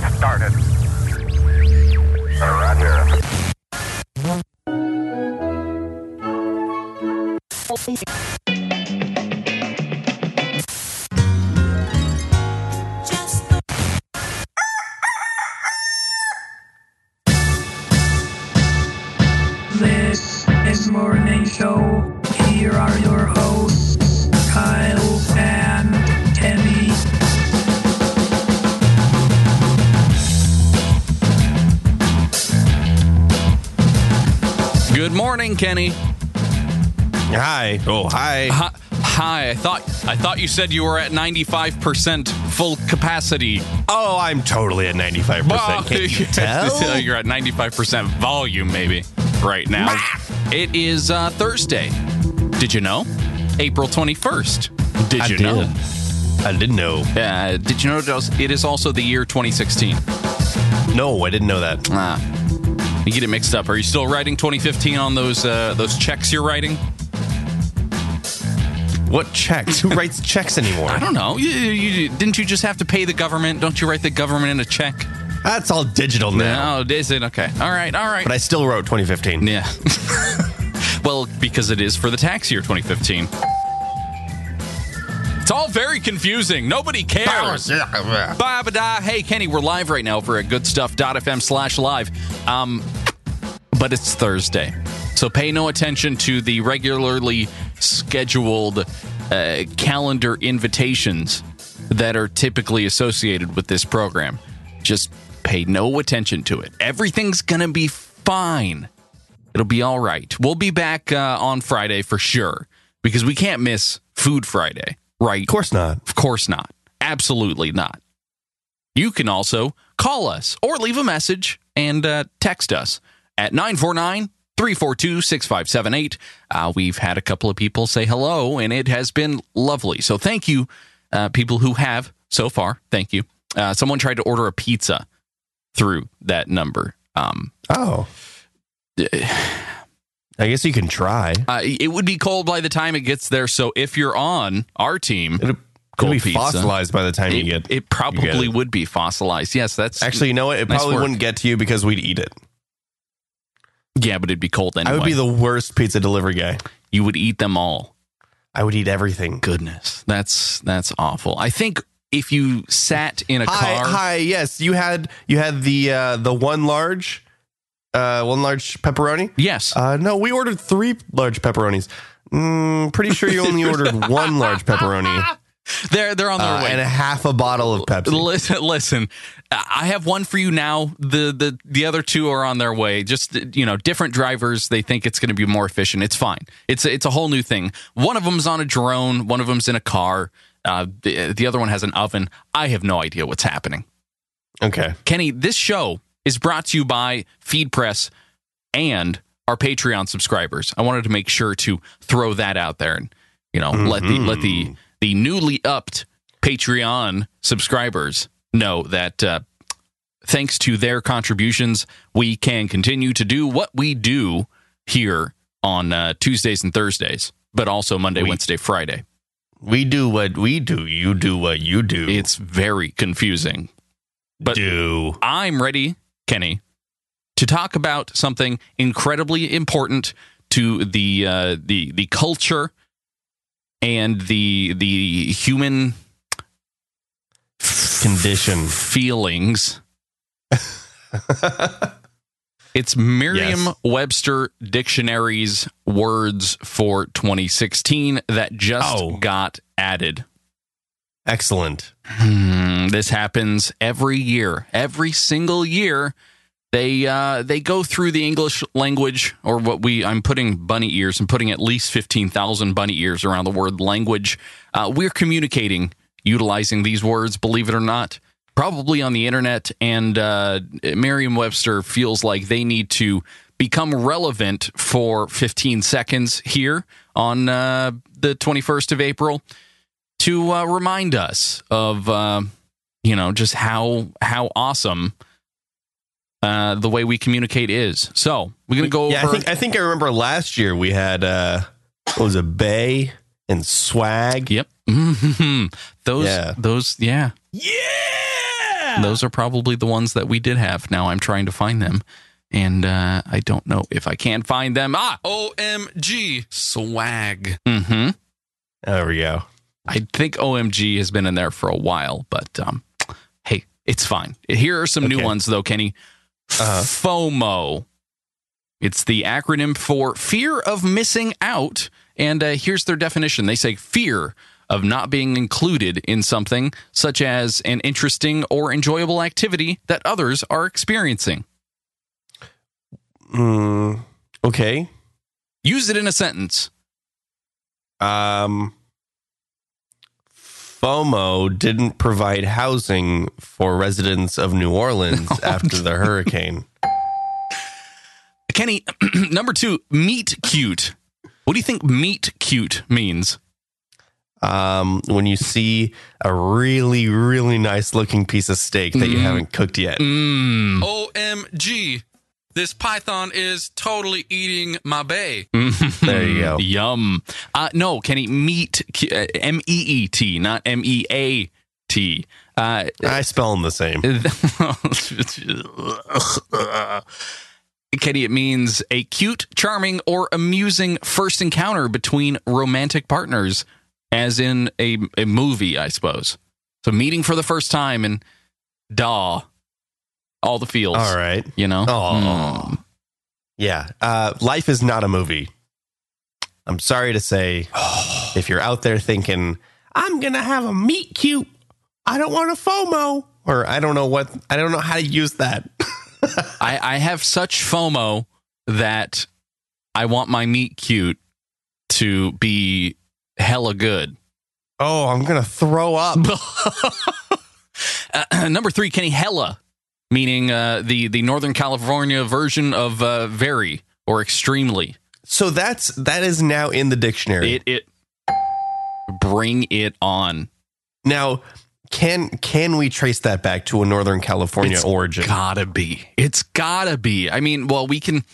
has started. Kenny. Hi. Oh, hi. Hi, hi. I thought I thought you said you were at 95% full capacity. Oh, I'm totally at 95%. Well, Can't you tell? You're at 95% volume maybe right now. it is uh, Thursday. Did you know? April 21st. Did I you did. know? I didn't know. Uh, did you know it is also the year 2016? No, I didn't know that. Ah. You get it mixed up. Are you still writing 2015 on those uh, those checks you're writing? What checks? Who writes checks anymore? I don't know. You, you, didn't you just have to pay the government? Don't you write the government in a check? That's all digital now. No, is it? Okay. All right. All right. But I still wrote 2015. yeah. well, because it is for the tax year 2015. All very confusing. Nobody cares. Ba-ba-da. Hey, Kenny, we're live right now over at goodstuff.fm slash live. Um, but it's Thursday. So pay no attention to the regularly scheduled uh, calendar invitations that are typically associated with this program. Just pay no attention to it. Everything's going to be fine. It'll be all right. We'll be back uh, on Friday for sure because we can't miss Food Friday, right? Of course not. Of course not. Absolutely not. You can also call us or leave a message and uh, text us at 949 342 6578. Uh, We've had a couple of people say hello, and it has been lovely. So thank you, uh, people who have so far. Thank you. Uh, someone tried to order a pizza through that number. Um, Oh. I guess you can try. uh, it would be cold by the time it gets there. So if you're on our team, It'll, it'll be pizza. fossilized by the time you get it probably it. would be fossilized. Yes, that's Actually, you know what? It Nice probably work. wouldn't get to you because we'd eat it. yeah, but it'd be cold anyway. I would be the worst pizza delivery guy. you would eat them all. I would eat everything. Goodness, that's that's awful. I think if you sat in a Hi, car, hi. Yes, you had you had the uh, the one large, uh, one large pepperoni. yes, Uh, no, we ordered three large pepperonis. Mm, pretty sure you only ordered one large pepperoni they're they're on their uh, way. and a half a bottle of Pepsi. Listen, listen. I have one for you now. The the the other two are on their way. Just you know, different drivers. They think it's going to be more efficient. It's fine. It's it's a whole new thing. One of them's on a drone. One of them's in a car. Uh, the, the other one has an oven. I have no idea what's happening. Okay. Kenny, this show is brought to you by FeedPress and our Patreon subscribers. I wanted to make sure to throw that out there and you know let the let the the newly upped Patreon subscribers know that uh, thanks to their contributions, we can continue to do what we do here on uh, Tuesdays and Thursdays, but also Monday, We- Wednesday, Friday. We do what we do. You do what you do. It's very confusing. but- do. I'm ready, Kenny, to talk about something incredibly important to the uh, the the culture and the the human Condition. feelings. It's Merriam-Webster Dictionary's words for 2016 that just Oh. got added. Excellent. Hmm, this happens every year. Every single year, they uh, they go through the English language, or what we I'm putting bunny ears. I'm putting at least fifteen thousand bunny ears around the word language. Uh, we're communicating utilizing these words. Believe it or not, probably on the internet. And uh, Merriam-Webster feels like they need to become relevant for 15 seconds here on uh, the 21st of April to uh, remind us of uh, you know just how how awesome uh, the way we communicate is. So we're gonna go Yeah, I think I think I remember last year we had uh what was it, Bae and Swag. yep, those Yeah. those yeah. Yeah. those are probably the ones that we did have. Now I'm trying to find them, and uh, I don't know if I can find them. Ah, OMG swag. hmm There we go. I think OMG has been in there for a while, but um, hey, it's fine. Here are some new ones though, Kenny. Uh-huh. FOMO. It's the acronym for fear of missing out. And uh, here's their definition they say fear of not being included in something, such as an interesting or enjoyable activity that others are experiencing. Mm, okay. Use it in a sentence. Um, FOMO didn't provide housing for residents of New Orleans after the hurricane. Kenny, number two, meet cute. What do you think meet cute means? Um, when you see a really, really nice looking piece of steak that you Mm. haven't cooked yet. Mm. OMG. This python is totally eating my bae. There you go. Yum. Uh, no, Kenny, meat, M E E T, not M E A T. Uh, I spell them the same. Kenny, it means a cute, charming, or amusing first encounter between romantic partners, as in a, a movie, I suppose. So, meeting for the first time and daw, all the feels. All right. You know? Oh. Mm. Yeah. Uh, life is not a movie. I'm sorry to say, if you're out there thinking, I'm going to have a meet cute, I don't want a FOMO, or I don't know what, I don't know how to use that. I, I have such FOMO that I want my meet cute to be hella good. Oh, I'm going to throw up. Uh, number three, Kenny Hella, meaning uh, the the Northern California version of uh, very or extremely. So that's, that is now in the dictionary. It it bring it on. now, can, can we trace that back to a Northern California It's origin? Gotta be. It's gotta be. I mean, well, we can.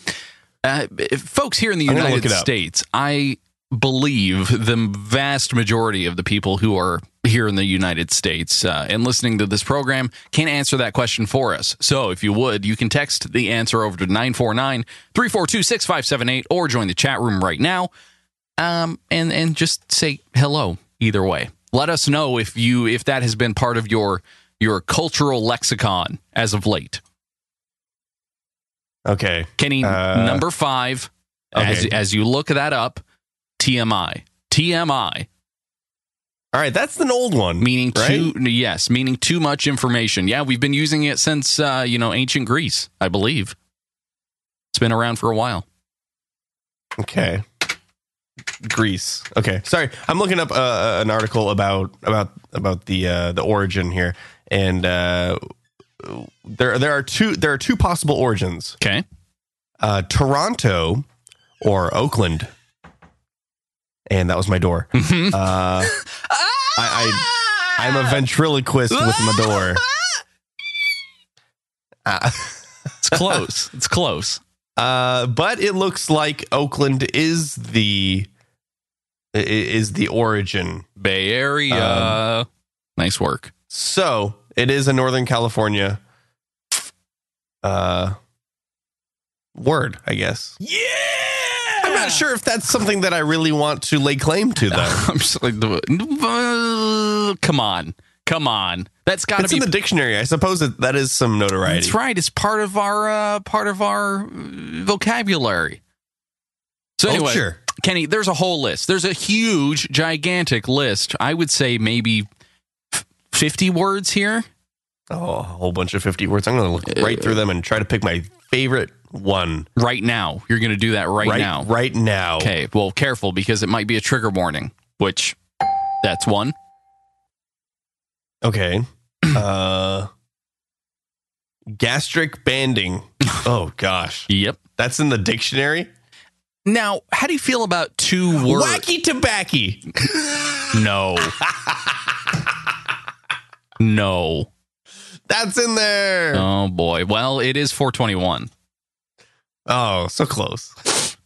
Uh, folks here in the I'm United. States, I believe the vast majority of the people who are here in the United States uh, and listening to this program can answer that question for us. So if you would, you can text the answer over to 949 342 6578 or join the chat room right now um, and, and just say hello either way. Let us know if you if that has been part of your your cultural lexicon as of late. Okay. Kenny, Uh, number five, as, okay. as you look that up, TMI. TMI, All right. That's an old one. meaning right? too, yes, meaning too much information. Yeah, we've been using it since, uh, you know, ancient Greece, I believe. It's been around for a while. Okay. Greece. Okay. Sorry. I'm looking up uh, an article about about about the uh, the origin here and uh, there there are two there are two possible origins. Okay. Uh, Toronto or Oakland. And that was my door. Mhm. Uh, I, I I'm a ventriloquist with my door. Uh, It's close. it's close. Uh, but it looks like Oakland is the is the origin. Bay Area. Um, nice work. So it is a Northern California uh word, I guess. Yeah. I'm not sure if that's something that I really want to lay claim to, though. I'm just like, uh, come on. Come on. That's got to be in the dictionary. I suppose it, that is some notoriety. That's right. It's part of our uh, part of our vocabulary. So Oh, anyway, sure. Kenny, there's a whole list. There's a huge, gigantic list. I would say maybe f- 50 words here. Oh, a whole bunch of 50 words. I'm going to look right through them and try to pick my favorite one Right now, you're going to do that right, right now. Right now. Okay. Well, careful because it might be a trigger warning. Which that's one. Okay. Uh gastric banding. Oh gosh. Yep. That's in the dictionary. Now, how do you feel about two words? Wacky tobacco. No. no. That's in there. Oh boy. Well, it is 421. Oh, so close.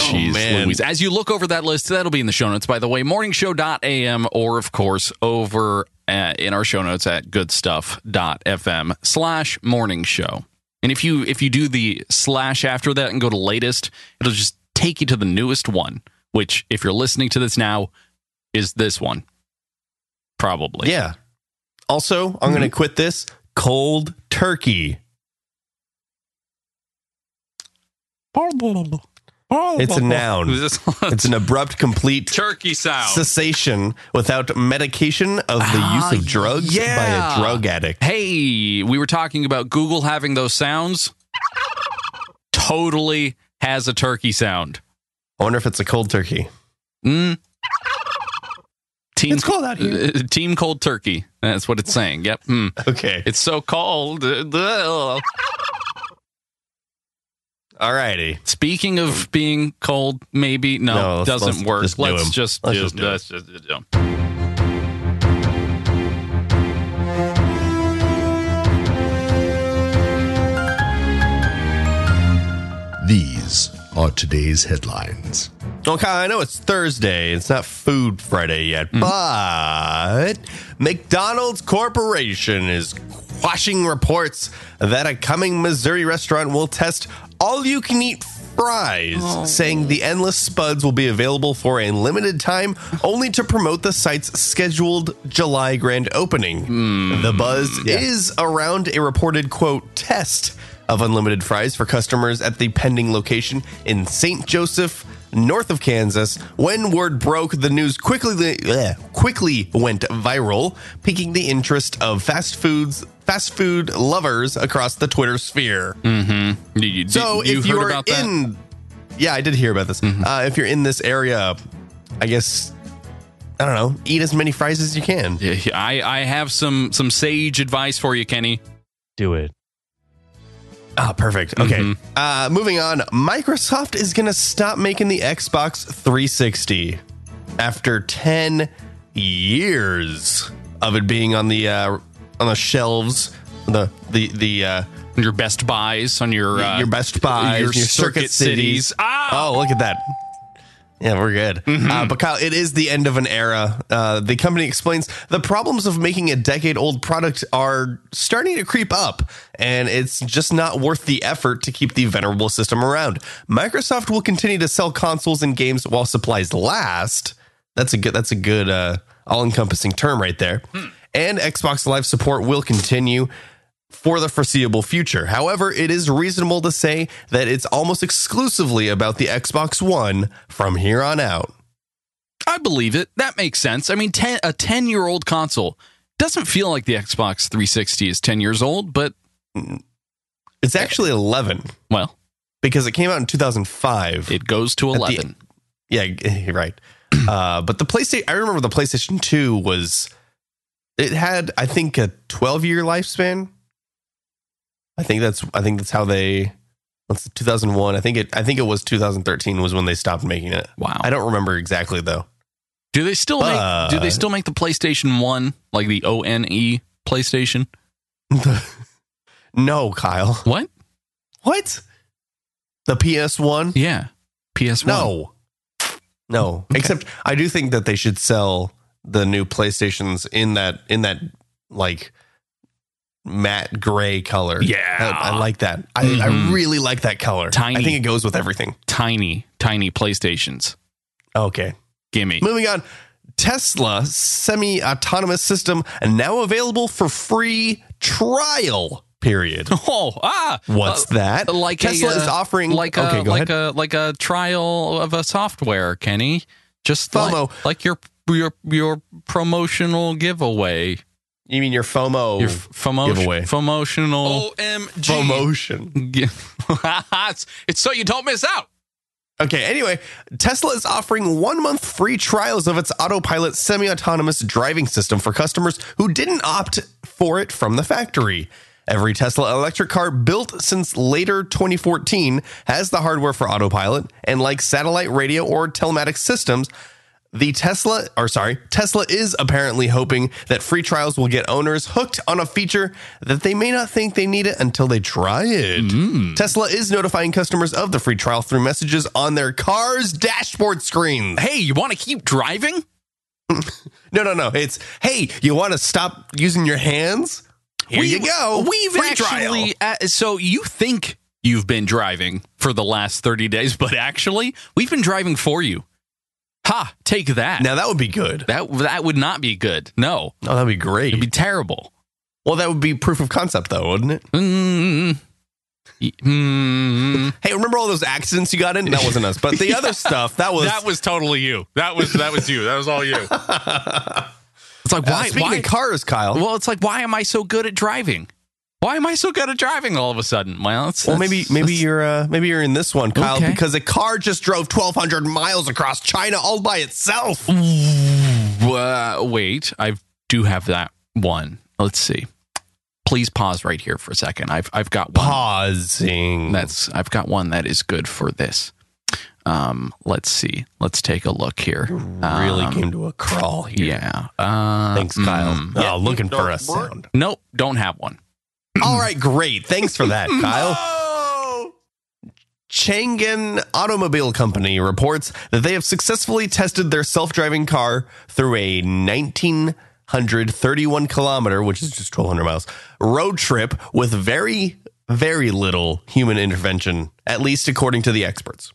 Jeez, oh, man. Louise. As you look over that list, that'll be in the show notes, by the way, morningshow.am or, of course, over uh, in our show notes at goodstuff.fm slash morning show. And if you if you do the slash after that and go to latest, it'll just take you to the newest one, which if you're listening to this now, is this one. Probably. Yeah. Also, I'm going to quit this cold turkey. It's a noun. It's an abrupt, complete Turkey sound. cessation without medication of the Ah, use of drugs by a drug addict. Hey, we were talking about Google having those sounds. Totally has a turkey sound. I wonder if it's a cold turkey. Mm. Team, It's cold out here. uh, Team Cold Turkey. That's what it's saying. Yep. Mm. Okay. It's so cold. Ugh. Alrighty. Speaking of being cold, maybe no, No, let's- doesn't let's work. just let's him. just Let's do, just do let's just do. These are today's headlines. Okay, I know it's Thursday. It's not Food Friday yet, mm-hmm. but McDonald's Corporation is quashing reports that a coming Missouri restaurant will test all you can eat fries, oh. saying the endless spuds will be available for a limited time only to promote the site's scheduled July grand opening. Hmm. The buzz is around a reported quote test of unlimited fries for customers at the pending location in St. Joseph, north of Kansas. When word broke, the news quickly eh, quickly went viral, piquing the interest of fast foods fast food lovers across the Twitter sphere. You, you- So you if heard you're about that? in, yeah, I did hear about this. Uh, if you're in this area, I guess I don't know, eat as many fries as you can. Yeah, I, I have some some sage advice for you, Kenny. Do it. Ah, perfect. Okay. Mm-hmm. Uh, moving on. Microsoft is going to stop making the Xbox 360 after 10 years of it being on the uh, on the shelves, the the the uh, Your best buys on your uh, your Best Buys, your your, circuit cities. Ah! Oh, look at that. Yeah, we're good. Mm-hmm. Uh, but Kyle, it is the end of an era. Uh, the company explains the problems of making a decade old product are starting to creep up, and it's just not worth the effort to keep the venerable system around. Microsoft will continue to sell consoles and games while supplies last. That's a good. That's a good uh, all-encompassing term right there. And Xbox Live support will continue for the foreseeable future. However, it is reasonable to say that it's almost exclusively about the Xbox One from here on out. I believe it. That makes sense. I mean, 10, a 10 year old console doesn't feel like the Xbox 360 is 10 years old, but It's actually 11 well, because it came out in 2005. it goes to the- 11. yeah, right. Uh, but the PlayStation, I remember the PlayStation 2 was, it had, I think, a 12 year lifespan. I think that's, I think that's how they, what's 2001? I think it, I think it was 2013 was when they stopped making it. wow. I don't remember exactly though. do they still make do they still make the PlayStation 1 like the O N E PlayStation? no, Kyle. What? What? The PS1? Yeah. PS1. No. No. Except I do think that they should sell the new PlayStations in that in that like matte gray color. Yeah. I, I like that. I, Mhm. I really like that color. Tiny. I think it goes with everything. Tiny, tiny PlayStations. Okay. Gimme. Moving on. Tesla semi autonomous system and now available for free trial period. Oh, ah. What's uh, that? Like Tesla a, uh, is offering like a okay, like ahead. a like a trial of a software, Kenny. Just like, like your your your promotional giveaway. You mean your FOMO Your FOMO giveaway. promotional OMG. promotion? gi- it's, it's so you don't miss out. Okay, anyway, Tesla is offering one month free trials of its autopilot semi autonomous driving system for customers who didn't opt for it from the factory. Every Tesla electric car built since later 2014 has the hardware for autopilot, and like satellite radio or telematics systems, the Tesla, or sorry, Tesla is apparently hoping that free trials will get owners hooked on a feature that they may not think they need it until they try it. Tesla is notifying customers of the free trial through messages on their car's dashboard screens. Hey, you want to keep driving? No, no, no. It's hey, you want to stop using your hands? Here you go. We've Free trial. actually. Uh, so you think you've been driving for the last 30 days, but actually, we've been driving for you. Ha, take that. Now that would be good. That that would not be good. No, Oh, that'd be great. it'd be terrible. well, that would be proof of concept, though, wouldn't it? Mm, mm, Hey, remember all those accidents you got in? That wasn't us, but the other stuff that was. that was totally you. That was that was you. That was all you. it's like Uh, why? speaking why? of cars, Kyle. Well, it's like why am I so good at driving? Why am I so good at driving all of a sudden? Well, it's, maybe that's- maybe you're uh, maybe you're in this one, Kyle, Okay. because a car just drove 1,200 miles across China all by itself. Uh, wait, I do have that one. Let's see. Please pause right here for a second. I've I've got one. Pausing. That's I've got one that is good for this. Um, let's see. Let's take a look here. really Um, came to a crawl here. Yeah. Uh, Thanks, Kyle. mm, oh, looking for a sound. Nope, don't have one. All right, great. Thanks for that, Kyle. Changan Automobile Company reports that they have successfully tested their self-driving car through a 1931 kilometer, which is just 1200 miles, road trip with very, very little human intervention, at least according to the experts.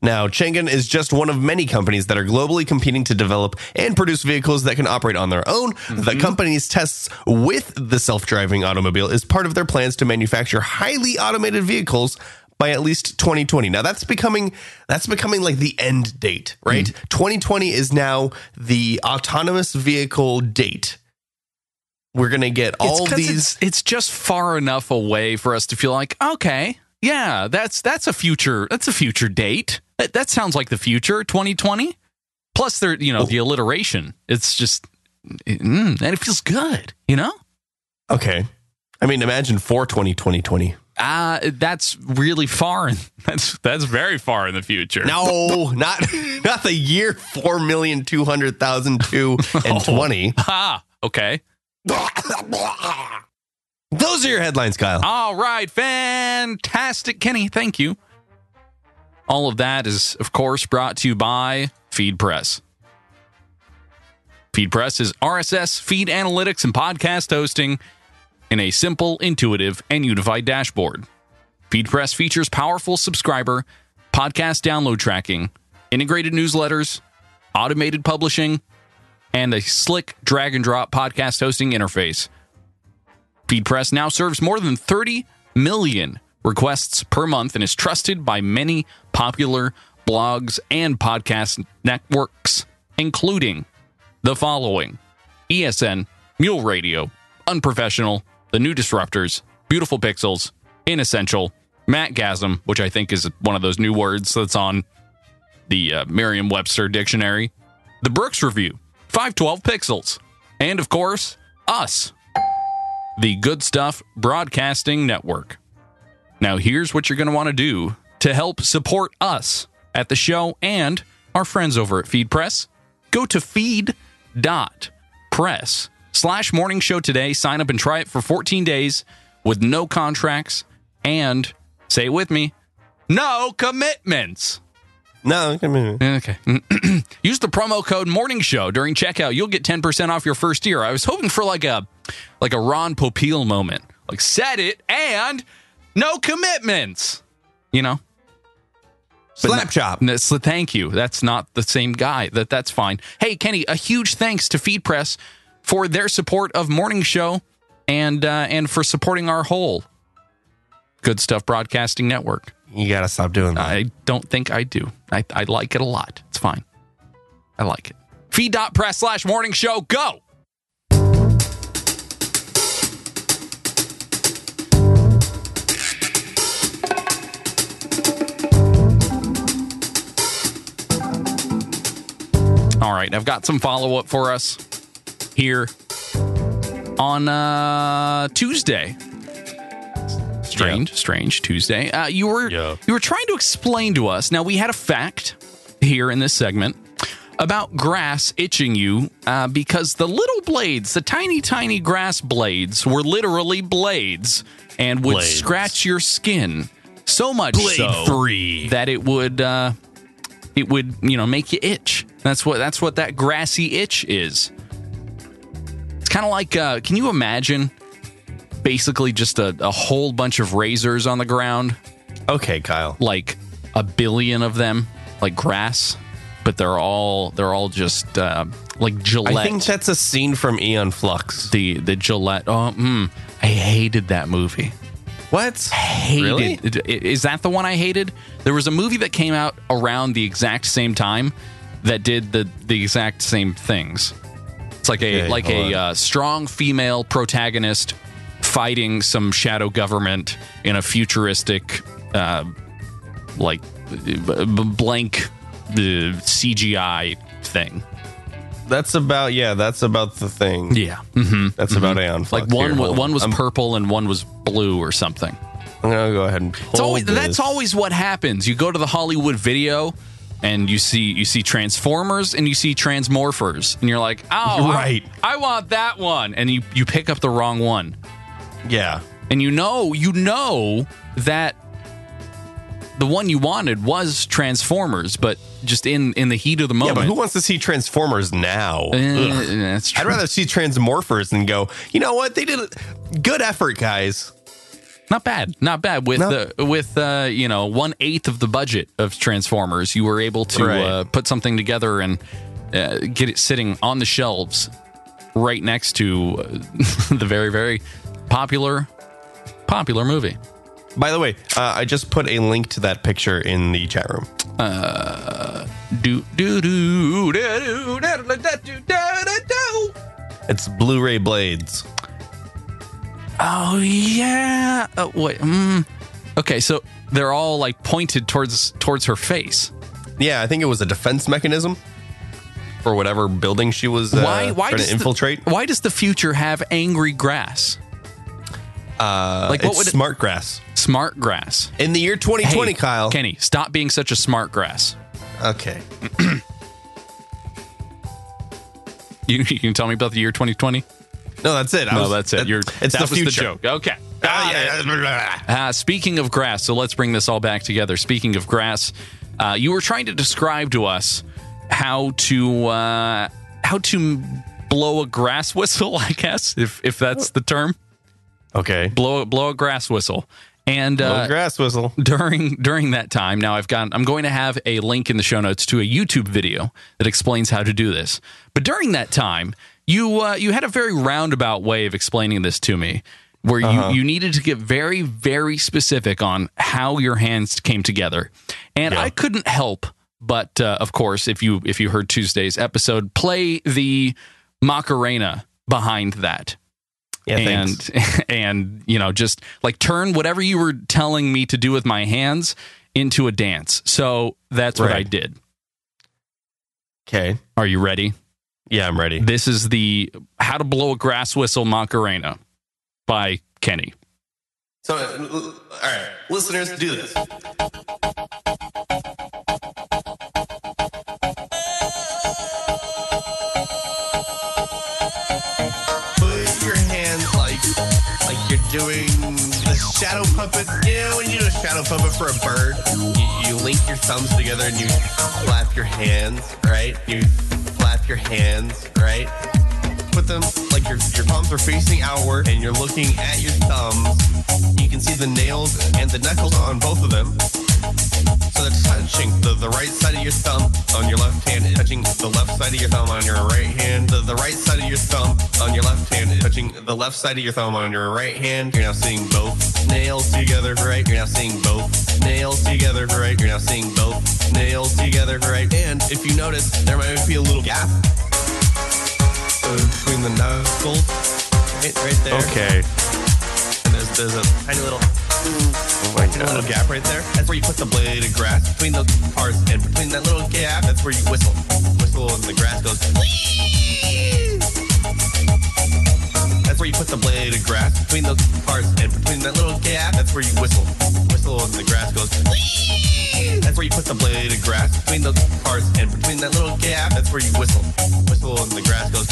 Now, Changan is just one of many companies that are globally competing to develop and produce vehicles that can operate on their own. The mm-hmm. company's tests with the self driving automobile is part of their plans to manufacture highly automated vehicles by at least 2020. Now that's becoming that's becoming like the end date, right? Mm. 2020 is now the autonomous vehicle date. We're going to get all these It's, it's just far enough away for us to feel like, okay, yeah, that's that's a future. That's a future date. That, that sounds like the future, 2020. Plus, there, you know, the alliteration. It's just, mm, and it feels good. You know. Okay. I mean, imagine 420 2020. Uh, that's really far. In, that's that's very far in the future. No, not not the year four million two hundred thousand two and twenty. Ah, okay. Those are your headlines, Kyle. All right, fantastic, Kenny. Thank you. All of that is, of course, brought to you by FeedPress. FeedPress is RSS, feed analytics, and podcast hosting in a simple, intuitive, and unified dashboard. FeedPress features powerful subscriber, podcast download tracking, integrated newsletters, automated publishing, and a slick drag and drop podcast hosting interface. FeedPress now serves more than 30 million requests per month and is trusted by many popular blogs and podcast networks, including the following ESN, Mule Radio, Unprofessional, The New Disruptors, Beautiful Pixels, Inessential, Macgasm, which I think is one of those new words that's on the uh, Merriam Webster dictionary, The Brooks Review, 512 Pixels, and of course, us the Good Stuff Broadcasting Network. Now, here's what you're going to want to do to help support us at the show and our friends over at FeedPress. Go to feed.press slash morning show today. Sign up and try it for 14 days with no contracts and say it with me no commitments. No, I mean, eh, Okay. Use the promo code Morning Show during checkout. You'll get 10% off your first year. I was hoping for like a like a Ron Popeil moment. Like set it and no commitments. You know? But slap chop. no, so thank you. That's not the same guy. That that's fine. Hey Kenny, a huge thanks to FeedPress for their support of Morning Show and uh, and for supporting our whole Good Stuff Broadcasting Network. You gotta stop doing that. I don't think I do. I, I like it a lot. It's fine. I like it. Feed.press slash morning show. Go. All right, I've got some follow up for us here on uh, Tuesday. Strange, strange Tuesday. Uh, you were Yeah. you were trying to explain to us. Now we had a fact here in this segment about grass itching you uh, because the little blades, the tiny tiny grass blades, were literally blades and would Blades. scratch your skin so much Blade so three. that it would uh, it would you know make you itch. That's what that's what that grassy itch is. It's kind of like uh, can you imagine basically just a, a whole bunch of razors on the ground, Okay, Kyle. like a billion of them, like grass, but they're all they're all just uh, like Gillette. I think that's a scene from Aeon Flux. the the Gillette. Oh, mm, I hated that movie. What? hated. Really? Is that the one I hated? There was a movie that came out around the exact same time that did the the exact same things. It's like a Okay, like a uh, strong female protagonist fighting some shadow government in a futuristic, uh, like b- blank uh, CGI thing. That's about yeah. That's about the thing. Yeah, hmm That's about Aeon Flux. like one Here, one was I'm, purple and one was blue or something. I'm gonna go ahead and. It's always, that's always what happens. You go to the Hollywood video and you see you see Transformers and you see Transmorphers and you're like, "Oh, Right. I, want that one." And you you pick up the wrong one. Yeah. And you know, you know that the one you wanted was Transformers, but just in in the heat of the Yeah, moment. but who wants to see Transformers now? Eh, Ugh. that's true. I'd rather see Transmorphers and go. You know what? They did a good effort, guys. Not bad, not bad. With No. the with uh, you know one eighth of the budget of Transformers, you were able to Right. uh, put something together and uh, get it sitting on the shelves right next to uh, the very very popular popular movie. By the way, uh, I just put a link to that picture in the chat room. Do do do do do do do do do. It's Blu-ray Blades. Oh yeah. Uh, wait. Mm. Okay, so they're all like pointed towards towards her face. Yeah, I think it was a defense mechanism for whatever building she was uh, why why trying to infiltrate. The, why does the future have angry grass? uh, like, what would it- smart grass Smart grass. in the year 2020, Hey, Kyle. Kenny, stop being such a smart grass. okay, You, you can tell me about the year 2020? No, that's it. I No, was- that's it. You're, it's that the was future. the joke. Okay. Ah. Uh, speaking of grass, so let's bring this all back together. Speaking of grass, uh, you were trying to describe to us how to uh, how to blow a grass whistle, I guess, if if that's the term. Okay, Blow blow a grass whistle. And uh, grass whistle. during during that time now i've got i'm going to have a link in the show notes to a youtube video that explains how to do this but during that time you uh, you had a very roundabout way of explaining this to me where you, you needed to get very very specific on how your hands came together. And i couldn't help but uh, of course if you if you heard tuesday's episode play the macarena behind that. Yeah, thanks. and and you know just like turn whatever you were telling me to do with my hands into a dance. So that's what i did. Okay, are you ready yeah, I'm ready. this is the how to blow a grass whistle macarena by kenny So, all right, listeners, do this. Put your hands like like you're doing the shadow puppet. You know, when you do a shadow puppet for a bird, you, you link your thumbs together and you flap your hands, right? You flap your hands, right? put them like your your palms are facing outward and you're looking at your thumbs. You can see the nails and the knuckles on both of them. So touching the, the right side of your thumb on your left hand, touching the left side of your thumb on your right hand. The, the right side of your thumb on your left hand, touching the left side of your thumb on your right hand. You're now seeing both nails together, right? You're now seeing both nails together, right? You're now seeing both nails together, right? And if you notice, there might be a little gap between the knuckles, right, right there. okay And there's, there's a tiny little, oh my God. little gap right there. That's where you put the blade of grass between those parts, and between that little gap, that's where you whistle. Whistle, and the grass goes. That's where you put the blade of grass between those parts, and between that little gap, that's where you whistle. Whistle, and the grass goes. That's where you put the blade of grass between those parts, and between that little gap, that's where you whistle. Whistle, and the grass goes.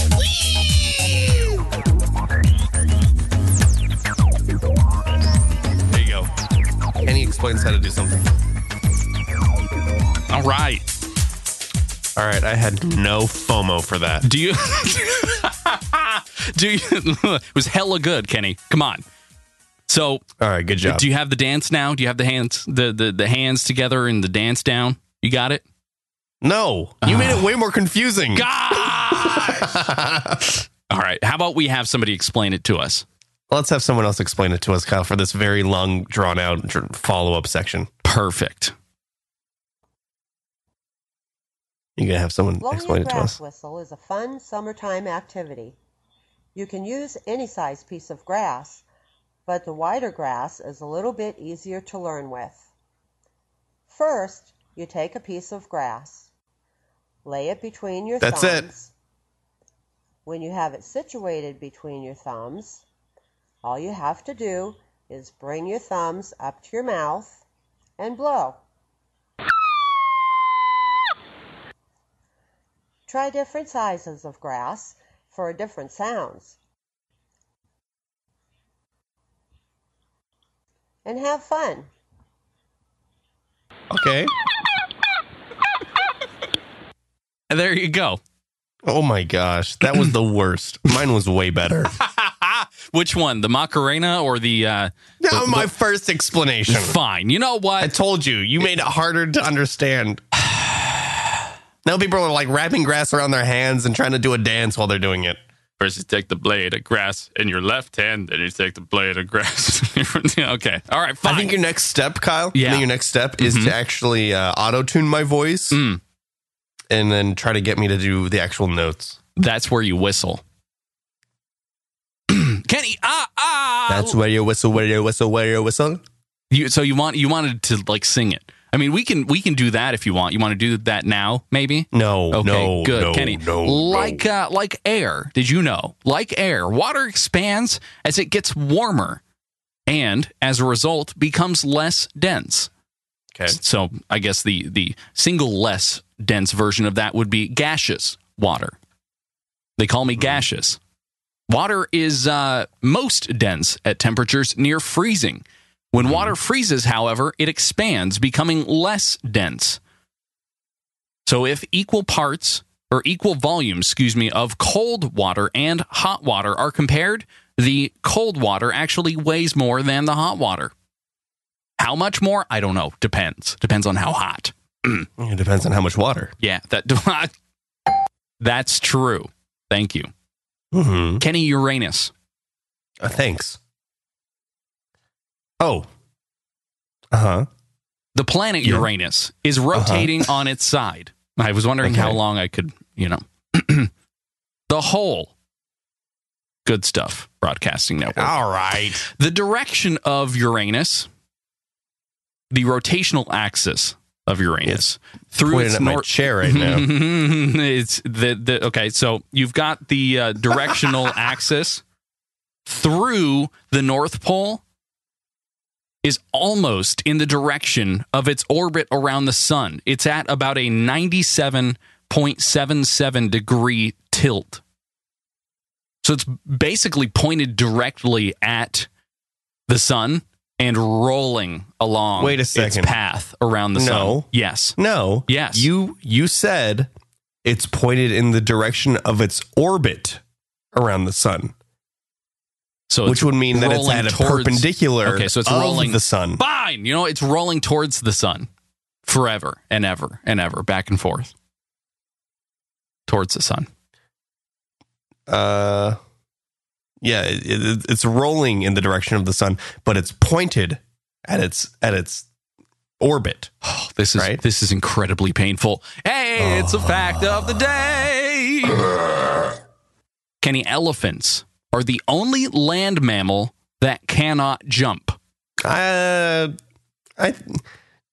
There explains how to do something. all right All right, I had no FOMO for that. Do you? do you? it was hella good, Kenny. Come on. So, All right, good job. do you have the dance now? Do you have the hands, the the, the hands together and the dance down? You got it. no, you made it ah. way more confusing. Gosh! All right. How about we have somebody explain it to us? Let's have someone else explain it to us, Kyle, for this very long, drawn out follow up section. Perfect. You're gonna have someone Blowing explain it to grass us? whistle is a fun summertime activity. You can use any size piece of grass, but the wider grass is a little bit easier to learn with. First, you take a piece of grass, lay it between your That's it. thumbs. When you have it situated between your thumbs, all you have to do is bring your thumbs up to your mouth and blow. Try different sizes of grass for different sounds. And have fun. Okay. And there you go. Oh my gosh, that was the worst. Mine was way better. Which one, the Macarena or the? uh Now, the- my first explanation. Fine. You know what? I told you, you made it harder to understand. Now people are like wrapping grass around their hands and trying to do a dance while they're doing it. First, you take the blade of grass in your left hand, then you take the blade of grass. okay. All right. Fine. I think your next step, Kyle. Yeah. I think your next step is to actually uh, auto tune my voice Mm. and then try to get me to do the actual notes. That's where you whistle. Kenny, ah, ah. That's where you whistle, where you whistle, where you whistle. You, so you want you wanted to like sing it. I mean, we can we can do that if you want. You want to do that now, maybe? No, Okay, no, good, no, Kenny. no, like no. Uh, like air. Did you know? Like air, water expands as it gets warmer, and as a result, becomes less dense. Okay. So I guess the the single less dense version of that would be gaseous water. They call me Hmm. gaseous. Water is uh, most dense at temperatures near freezing. When water freezes, however, it expands, becoming less dense. So if equal parts or equal volumes, excuse me, of cold water and hot water are compared, the cold water actually weighs more than the hot water. How much more? I don't know. Depends. Depends on how hot. It depends on how much water. Yeah, that that's true. Thank you. Mm-hmm. Kenny Uranus. Uh, thanks. Oh. Uh huh. The planet Yeah. Uranus is rotating on its side. I was wondering Okay. how long I could, you know. the whole good stuff broadcasting network. All right. The direction of Uranus, the rotational axis of Uranus. Through its north chair right now. it's the, the okay so you've got the uh, directional axis through the north pole is almost in the direction of its orbit around the sun. It's at about a 97.77 degree tilt. So it's basically pointed directly at the sun and rolling along Wait a second. its path around the sun No. yes No. Yes. You you said it's pointed in the direction of its orbit around the sun, So which it's would mean that it's rolling at a towards- perpendicular Okay, so it's of rolling the sun. Fine, you know it's rolling towards the sun forever and ever and ever, back and forth towards the sun. Uh, yeah, it, it, it's rolling in the direction of the sun, but it's pointed at its at its orbit. Oh, this is Right? this is incredibly painful. Hey, it's a fact of the day. Kenny, elephants are the only land mammal that cannot jump. Uh, I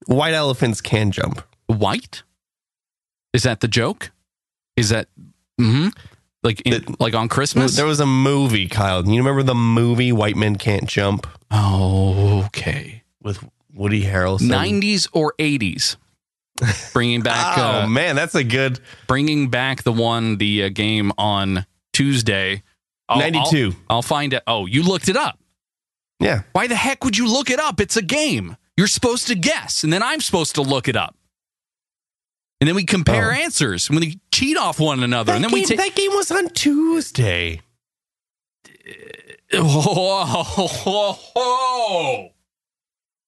white elephants can jump. White? Is that the joke? Is that hmm like in, like on Christmas? There was a movie, Kyle. You remember the movie White Men Can't Jump Oh, okay. with Woody Harrelson? 90s or 80s? Bringing back, Oh uh, man, that's a good bringing back the one, the uh, game on Tuesday. I'll- 92. I'll, I'll find it. Oh, you looked it up. yeah. Why the heck would you look it up? It's a game. You're supposed to guess, and then I'm supposed to look it up. And then we compare Oh. answers when we cheat off one another, That, and then game, we take. that game was on Tuesday.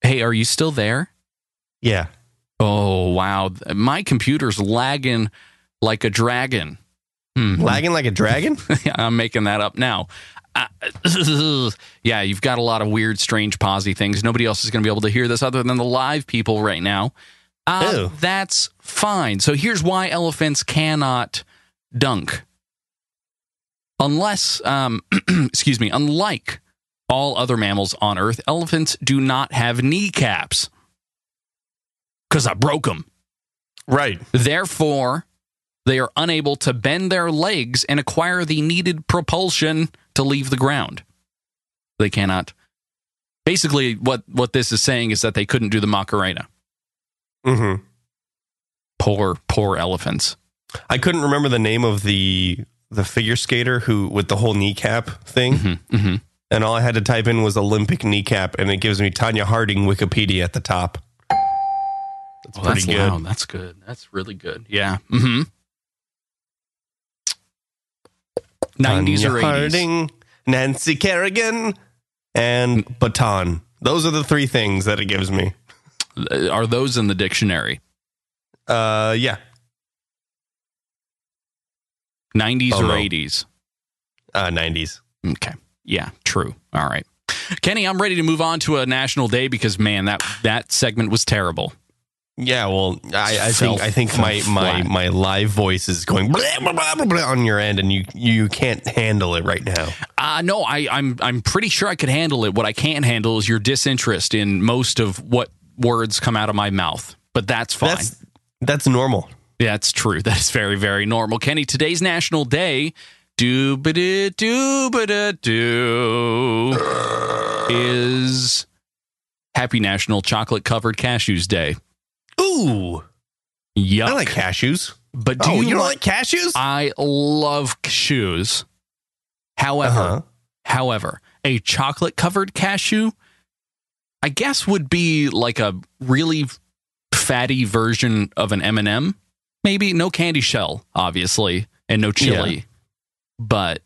Hey, are you still there? Yeah. Oh wow, my computer's lagging like a dragon. Hmm. Lagging like a dragon? I'm making that up now. Uh, yeah, you've got a lot of weird, strange, posy things. Nobody else is going to be able to hear this other than the live people right now. Uh, that's fine. So here's why elephants cannot dunk. Unless, um, excuse me, unlike all other mammals on Earth, elephants do not have kneecaps. Because I broke them. right. Therefore, they are unable to bend their legs and acquire the needed propulsion to leave the ground. They cannot. Basically, what, what this is saying is that they couldn't do the Macarena. Mm-hmm. Poor, poor elephants. I couldn't remember the name of the the figure skater who with the whole kneecap thing, hmm hmm and all I had to type in was Olympic kneecap, and it gives me Tonya Harding Wikipedia at the top. That's Oh, pretty that's good. loud. That's good. That's really good. Yeah. Mm-hmm. 90s Tonya or 80s. Harding, Nancy Kerrigan, and baton. Those are the three things that it gives me. Are those in the dictionary? Uh, yeah, 90s Oh, or no. 80s? uh, nineties. Okay. Yeah, true. All right. Kenny, I'm ready to move on to a national day because man, that that segment was terrible. Yeah, well, I, I think I think my my my live voice is going blah, blah, blah, blah, blah on your end, and you you can't handle it right now. Uh no, I I'm I'm pretty sure I could handle it. What I can't handle is your disinterest in most of what words come out of my mouth. But that's fine. That's that's normal. Yeah, it's true. That is very, very normal. Kenny, today's National Day, doobada doobada doo, is Happy National Chocolate Covered Cashews Day. Ooh, Yuck. I like cashews. but do oh, you, you don't like? like cashews? I love cashews. However, Uh-huh. however, a chocolate covered cashew, I guess, would be like a really fatty version of an M and m Maybe no candy shell, obviously, and no chili. But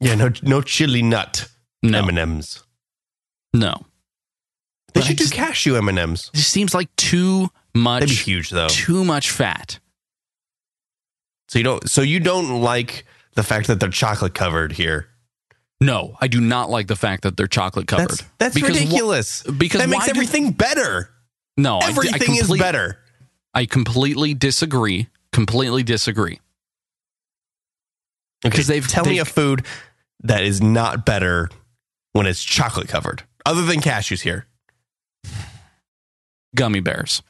Yeah, no no chili nut no, M and M's. no. They But should do cashew M and M's. It just seems like too much, That'd be huge though. too much fat. So you don't so you don't like the fact that they're chocolate covered here. No, I do not like the fact that they're chocolate covered. That's that's Because wh- ridiculous. because that makes do- everything better. no, I- I Everything is better. I completely disagree. Completely disagree. Okay, 'Cause they've- tell me they've- a food that is not better when it's chocolate covered, other than cashews here. Gummy bears.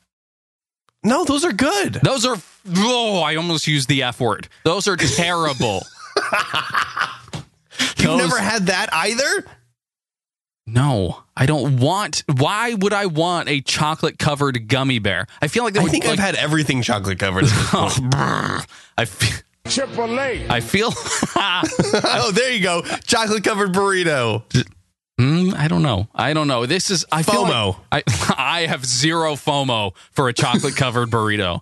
No, those are good. Those are oh, I almost used the F word. Those are terrible. You've Those- never had that either. No, I don't want. Why would I want a chocolate covered gummy bear? I feel like that I would, think like, I've had everything chocolate covered. At this Oh, I feel. I feel. oh, there you go, chocolate covered burrito. Mm, I don't know. I don't know. This is. I feel FOMO. like I I have zero FOMO for a chocolate covered burrito.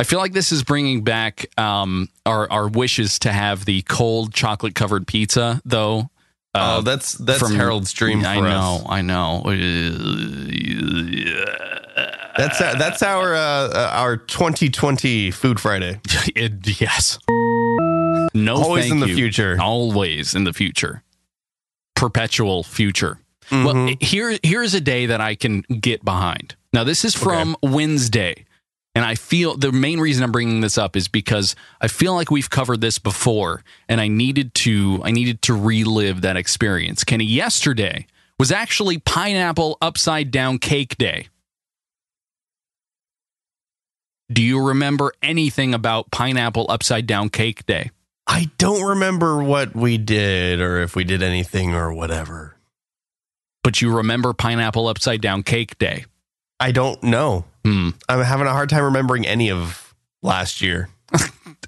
I feel like this is bringing back um, our our wishes to have the cold chocolate covered pizza, though. oh, that's that's from- Harold's dream. I know. I know. That's our, that's our uh, uh, our 2020 Food Friday. It- yes. No, Always in the you. future. Always in the future. Perpetual future. Well, Mhm. here here's a day that I can get behind. Now, this is from Wednesday, and I feel the main reason I'm bringing this up is because I feel like we've covered this before, and I needed to I needed to relive that experience. Kenny, yesterday was actually pineapple upside down cake day. Do you remember anything about pineapple upside down cake day? I don't remember what we did or if we did anything or whatever. But you remember pineapple upside down cake day? I don't know. Hmm. I'm having a hard time remembering any of last year.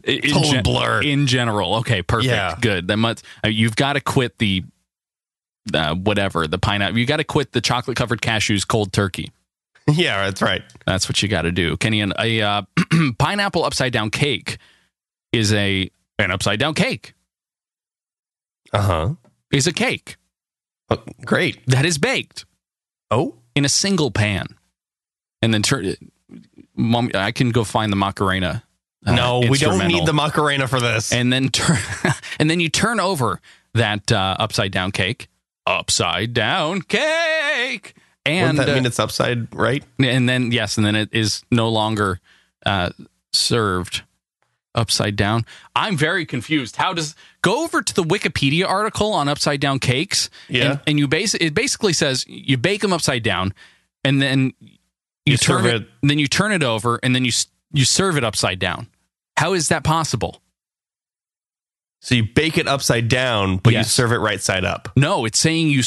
In, Total gen- blur. in general. Okay, perfect. Yeah. Good. That must uh, you've got to quit the uh, whatever the pineapple. You got to quit the chocolate covered cashews cold turkey. Yeah, that's right. That's what you got to do. Kenny, and a uh, pineapple upside down cake is a an upside down cake Uh huh. is a cake Oh, great. that is baked Oh, in a single pan, and then turn. Mom, I can go find the Macarena. uh, no, we don't need the Macarena for this. and then turn and then you turn over that uh, upside down cake upside down cake and Wouldn't that uh, mean it's upside right? and then yes and then it is no longer uh, served upside down i'm very confused how does go over to the wikipedia article on upside down cakes Yeah. and, and you base it basically says you bake them upside down and then you, turn serve it, it- then you turn it over and then you you serve it upside down how is that possible So you bake it upside down, but you serve it right side up. No, it's saying you.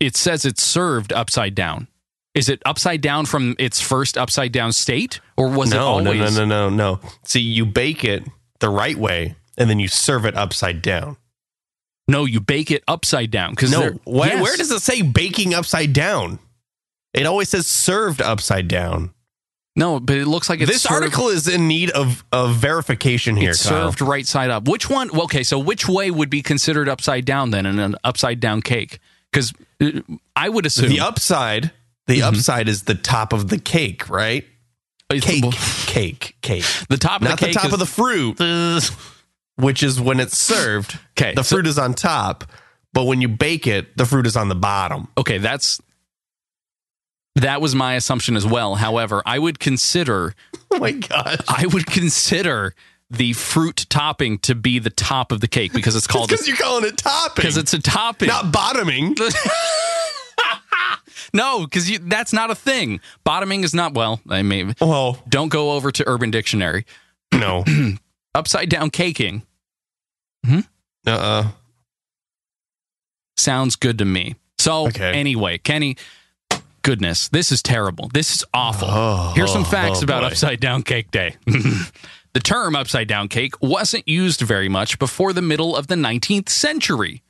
It says it's served upside down. Is it upside down from its first upside down state, or was it always? no, no, no, no, no. See, you bake it the right way, and then you serve it upside down. No, you bake it upside down because No, why, where does it say baking upside down? It always says served upside down. no? But it looks like it's this served, article is in need of, of verification here. It's Kyle. served right side up. Which one? well, Okay, so which way would be considered upside down then in an upside down cake? Because I would assume The upside, the Mm-hmm. upside is the top of the cake, right? Cake, cake, cake. the top of Not the the, top is- of the fruit, which is when it's served. Okay, the so- fruit is on top, but when you bake it, the fruit is on the bottom. okay, that's that was my assumption as well. However, I would consider Oh my gosh! I would consider the fruit topping to be the top of the cake because it's called Because you're calling it topping, because it's a topping. not bottoming. no, because that's not a thing. Bottoming is not well. I mean, well, don't go over to Urban Dictionary. no, Upside down caking uh, sounds good to me. So Okay. anyway, Kenny, goodness, this is terrible. This is awful. Oh, Here's some oh, facts oh, about boy. upside down cake day. the term upside down cake wasn't used very much before the middle of the 19th century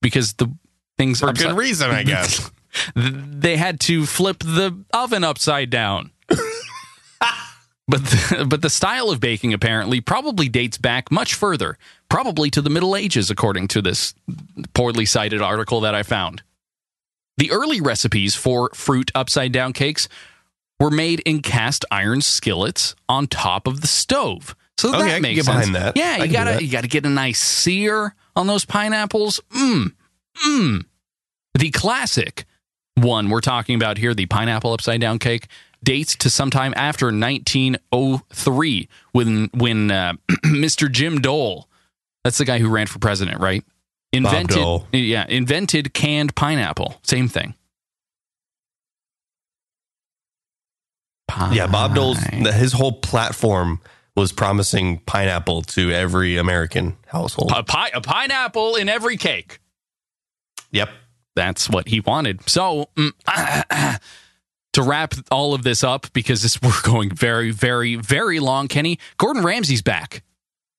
because the things for upside- good reason, I guess. they had to flip the oven upside down. but the, but the style of baking apparently probably dates back much further, probably to the Middle Ages, according to this poorly cited article that I found. The early recipes for fruit upside down cakes were made in cast iron skillets on top of the stove. So Okay, that makes sense. that. Yeah, you gotta you gotta get a nice sear on those pineapples. Mmm, mmm. The classic one we're talking about here, the pineapple upside down cake, dates to sometime after 1903 when when uh, Mr. Jim Dole, that's the guy who ran for president, right? Invented Dole. yeah, invented canned pineapple. Same thing. yeah, Bob Dole's his whole platform was promising pineapple to every American household. a, pi- a pineapple in every cake. Yep. that's what he wanted. So mm, to wrap all of this up, because this we're going very, very, very long, Kenny. Gordon Ramsay's back,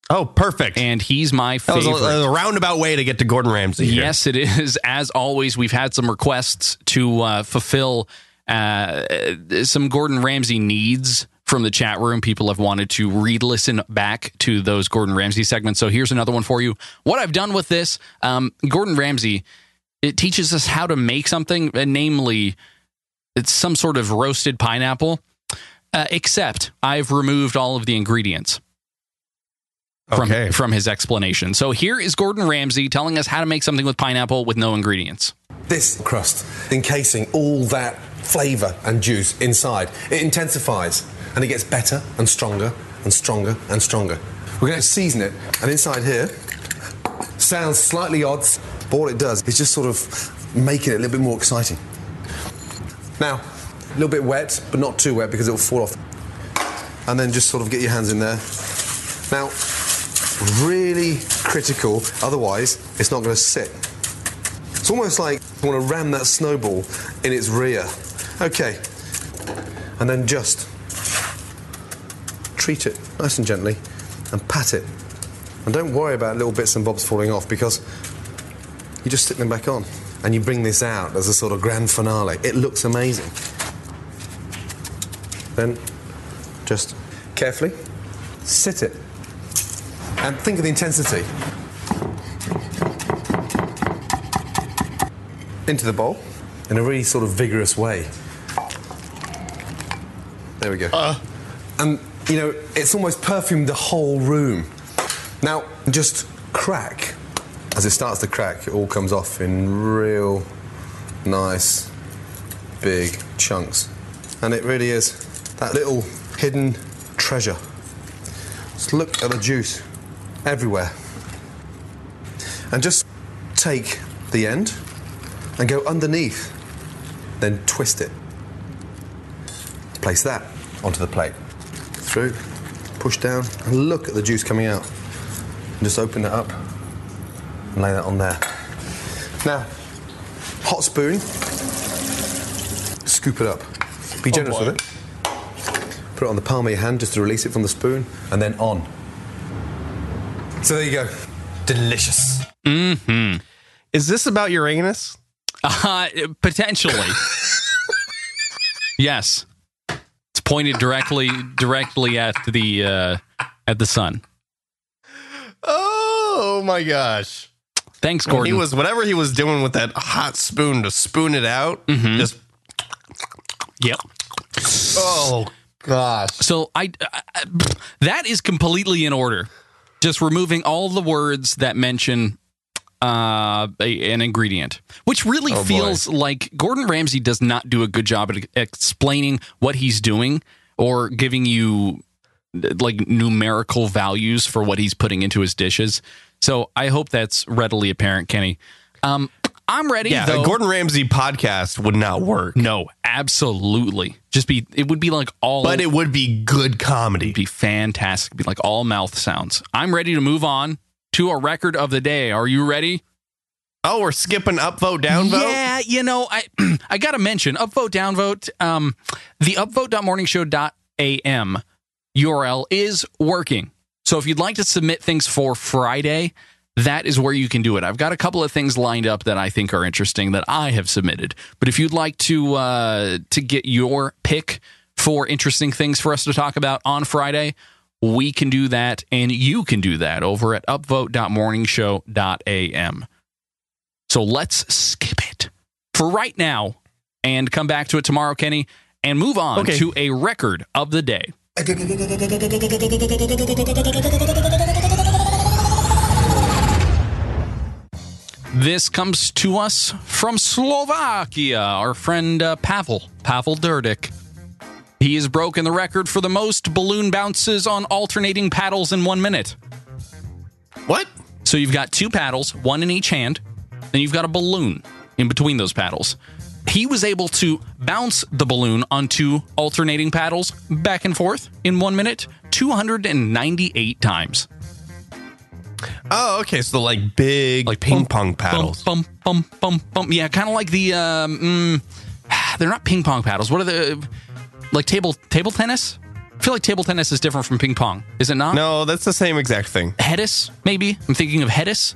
Oh, perfect. and he's my that was favorite. a, a roundabout way to get to Gordon Ramsay. here. Yes, it is. As always, we've had some requests to uh, fulfill uh, some Gordon Ramsay needs from the chat room. People have wanted to re listen back to those Gordon Ramsay segments. So here's another one for you. What I've done with this um, Gordon Ramsay, it teaches us how to make something, uh, namely, it's some sort of roasted pineapple, uh, except I've removed all of the ingredients from Okay. from his explanation. So here is Gordon Ramsay telling us how to make something with pineapple with no ingredients. This crust, encasing all that flavour and juice inside, it intensifies and it gets better and stronger and stronger and stronger. We're going to season it, and inside here sounds slightly odd, but all it does is just sort of making it a little bit more exciting. Now, a little bit wet, but not too wet because it will fall off. And then just sort of get your hands in there. Now, really critical, otherwise, it's not going to sit. It's almost like you want to ram that snowball in its rear. Okay. And then just treat it nice and gently and pat it. And don't worry about little bits and bobs falling off because you just stick them back on and you bring this out as a sort of grand finale. It looks amazing. Then just carefully sit it. And think of the intensity. Into the bowl in a really sort of vigorous way. There we go. Uh. and, you know, it's almost perfumed the whole room. Now, just crack. As it starts to crack, it all comes off in real nice, big chunks. And it really is that little hidden treasure. Just look at the juice everywhere. And just take the end and go underneath. Then twist it. Place that onto the plate. Through, push down, and look at the juice coming out. And just open it up and lay that on there. Now, hot spoon, scoop it up. Be generous with it. Put it on the palm of your hand just to release it from the spoon, and then on. So there you go. Delicious. Hmm. Is this about Uranus? Uh, potentially. yes. It's pointed directly directly at the uh, at the sun. Oh my gosh. Thanks, When Gordon. He was whatever he was doing with that hot spoon to spoon it out. Just yep. oh gosh. So I, I that is completely in order. Just removing all the words that mention uh, a, an ingredient, which really Oh, boy. feels like Gordon Ramsay does not do a good job at explaining what he's doing or giving you like numerical values for what he's putting into his dishes. So I hope that's readily apparent, Kenny. Um, I'm ready. Yeah, though. a Gordon Ramsay podcast would not work. No, absolutely. Just be. It would be like all. But it would be good comedy. be fantastic. Be like all mouth sounds. I'm ready to move on to a record of the day. Are you ready? Oh, we're skipping upvote, downvote? Yeah, you know, I I got to mention upvote, downvote. Um, the upvote.morningshow.am URL is working. So if you'd like to submit things for Friday, that is where you can do it. I've got a couple of things lined up that I think are interesting that I have submitted. But if you'd like to uh, to get your pick for interesting things for us to talk about on Friday, we can do that, and you can do that over at upvote.morningshow.am. So let's skip it for right now and come back to it tomorrow, Kenny, and move on Okay. to a record of the day. This comes to us from Slovakia, our friend uh, Pavel, Pavel Durdik. He has broken the record for the most balloon bounces on alternating paddles in one minute. What? So you've got two paddles, one in each hand, then you've got a balloon in between those paddles. He was able to bounce the balloon on two alternating paddles back and forth in one minute 298 times. Oh, okay. So like big Like ping pong paddles. Bump, bump, bump, bump, bump. Yeah, kind of like the. Um, mm, they're not ping pong paddles. What are the. Like table table tennis? I feel like table tennis is different from ping pong. Is it not? No, that's the same exact thing. Headis, maybe? I'm thinking of Headis.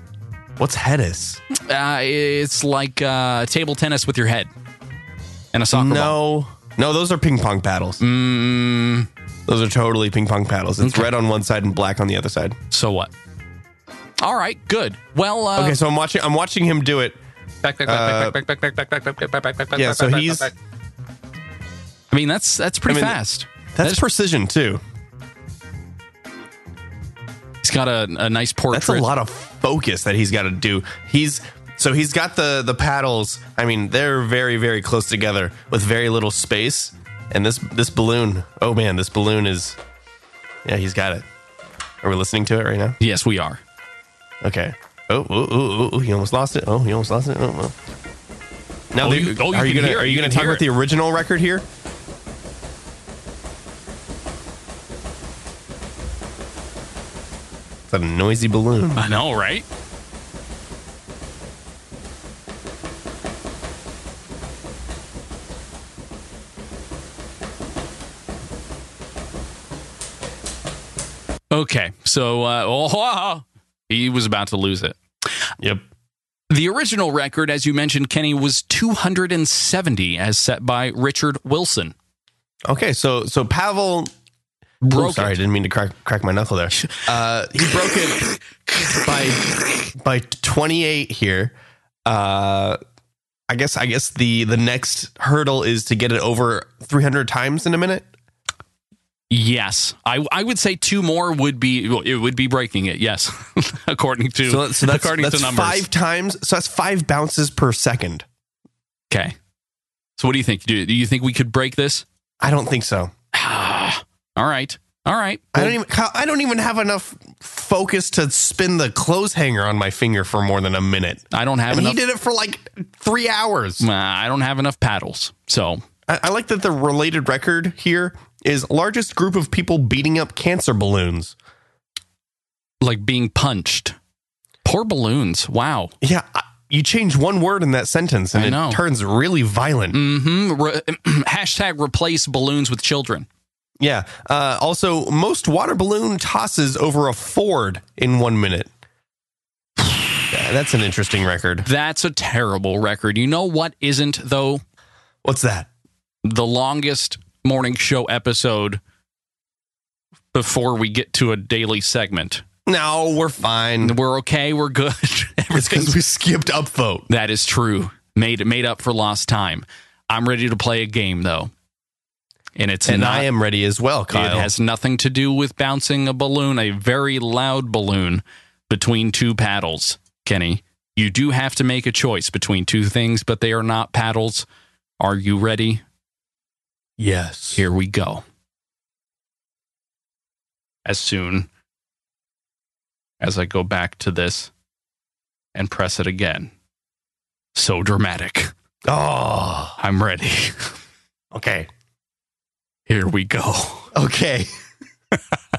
What's Headis? Uh, it's like uh, table tennis with your head and a soccer ball. No, no, those are ping pong paddles. Mm, Those are totally ping pong paddles. It's Okay. red on one side and black on the other side. so what? All right, good. Well, uh, Okay, so I'm watching. I'm watching him do it. back, back, uh, back, back, back, back, back, back, back, back, back, back, back, Yeah, back, so back, he's- back, back. I mean, that's that's pretty I mean, fast. That's precision too. He's got a, a nice portrait. That's a lot of focus that he's got to do. He's so he's got the the paddles. I mean, they're very very close together with very little space. And this this balloon. Oh man, this balloon is. Yeah, he's got it. Are we listening to it right now? Yes, we are. Okay. Oh, oh, oh, oh, oh, he almost lost it. Oh, he almost lost it. Oh, oh. Now, Oh, you- oh, you are you gonna it. are you You gonna talk about the original record here? It's a noisy balloon. I know, right? Okay, so uh, oh, he was about to lose it. Yep. The original record, as you mentioned, Kenny, was 270 as set by Richard Wilson. Okay, so so Pavel Broke Oh, sorry, I didn't mean to crack crack my knuckle there. Uh, he broke it by by 28 here. Uh, I guess I guess the the next hurdle is to get it over 300 times in a minute. Yes, I I would say two more would be it would be breaking it. Yes, according to So, so that's, according that's to numbers. five times. So that's five bounces per second. Okay. So what do you think? Do, do you think we could break this? I don't think so. All right. All right. I don't even. I don't even have enough focus to spin the clothes hanger on my finger for more than a minute. I don't have And enough. he did it for like three hours. I don't have enough paddles. So I, I like that the related record here is largest group of people beating up cancer balloons. like being punched. Poor balloons. Wow. Yeah, I- you change one word in that sentence and it turns really violent. hmm Re- hashtag replace balloons with children. Yeah. Uh, also, most water balloon tosses over a Ford in one minute. Yeah, that's an interesting record. That's a terrible record. You know what isn't though? What's that? The longest morning show episode before we get to a daily segment. No, we're fine. We're okay. We're good. It's because we skipped upvote. That is true. Made made up for lost time. I'm ready to play a game though. And it's And not, I am ready as well, Kyle. It has nothing to do with bouncing a balloon, a very loud balloon between two paddles. Kenny, you do have to make a choice between two things, but they are not paddles. Are you ready? Yes. Here we go. As soon as I go back to this and press it again. So dramatic. Oh, I'm ready. okay. Here we go. Okay.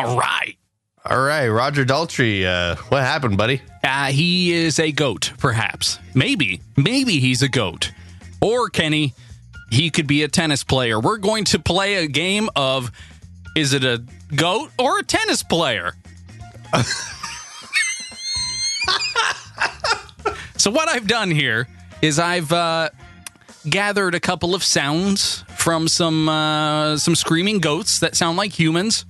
All right. All right, Roger Daltrey. Uh, what happened, buddy? Uh, he is a goat, perhaps. Maybe. Maybe he's a goat. Or, Kenny, he could be a tennis player. We're going to play a game of is it a goat or a tennis player? so, what I've done here is I've uh, gathered a couple of sounds from some uh, some screaming goats that sound like humans.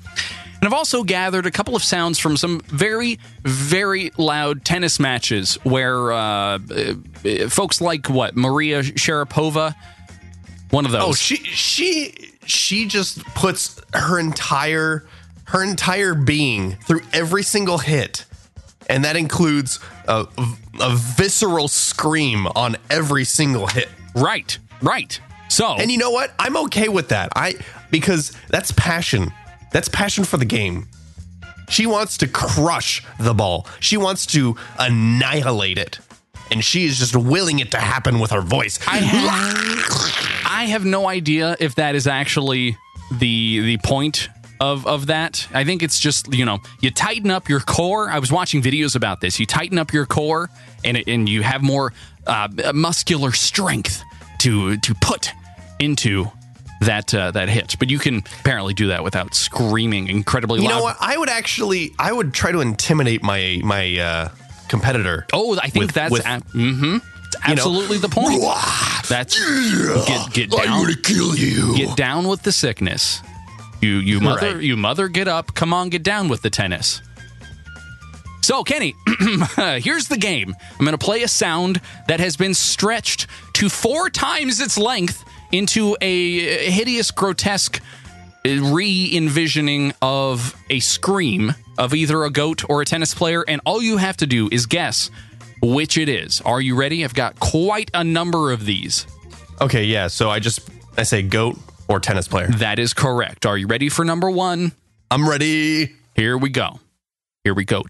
And I've also gathered a couple of sounds from some very, very loud tennis matches where uh, uh, folks like what Maria Sharapova, one of those. Oh, she she she just puts her entire her entire being through every single hit, and that includes a, a visceral scream on every single hit. right, right. So, And you know what? I'm okay with that. I because that's passion. That's passion for the game. She wants to crush the ball. She wants to annihilate it. And she is just willing it to happen with her voice. I have, I have no idea if that is actually the the point of of that. I think it's just you know you tighten up your core. I was watching videos about this. You tighten up your core and it, and you have more uh, muscular strength to to put into that uh, that hit. But you can apparently do that without screaming incredibly You loud. You know what? I would actually, I would try to intimidate my my uh, competitor. Oh, I think With- that's with- a- mhm. It's you know, absolutely the point. That's get get down. kill you. get down with the sickness. You you mother Right. you mother get up. Come on, get down with the tennis. So, Kenny, here's the game. I'm going to play a sound that has been stretched to four times its length into a hideous, grotesque uh, re envisioning of a scream of either a goat or a tennis player. And all you have to do is guess which it is. Are you ready? I've got quite a number of these. Okay, yeah. So I just I say goat or tennis player. That is correct. Are you ready for number one? I'm ready. Here we go. Here we go.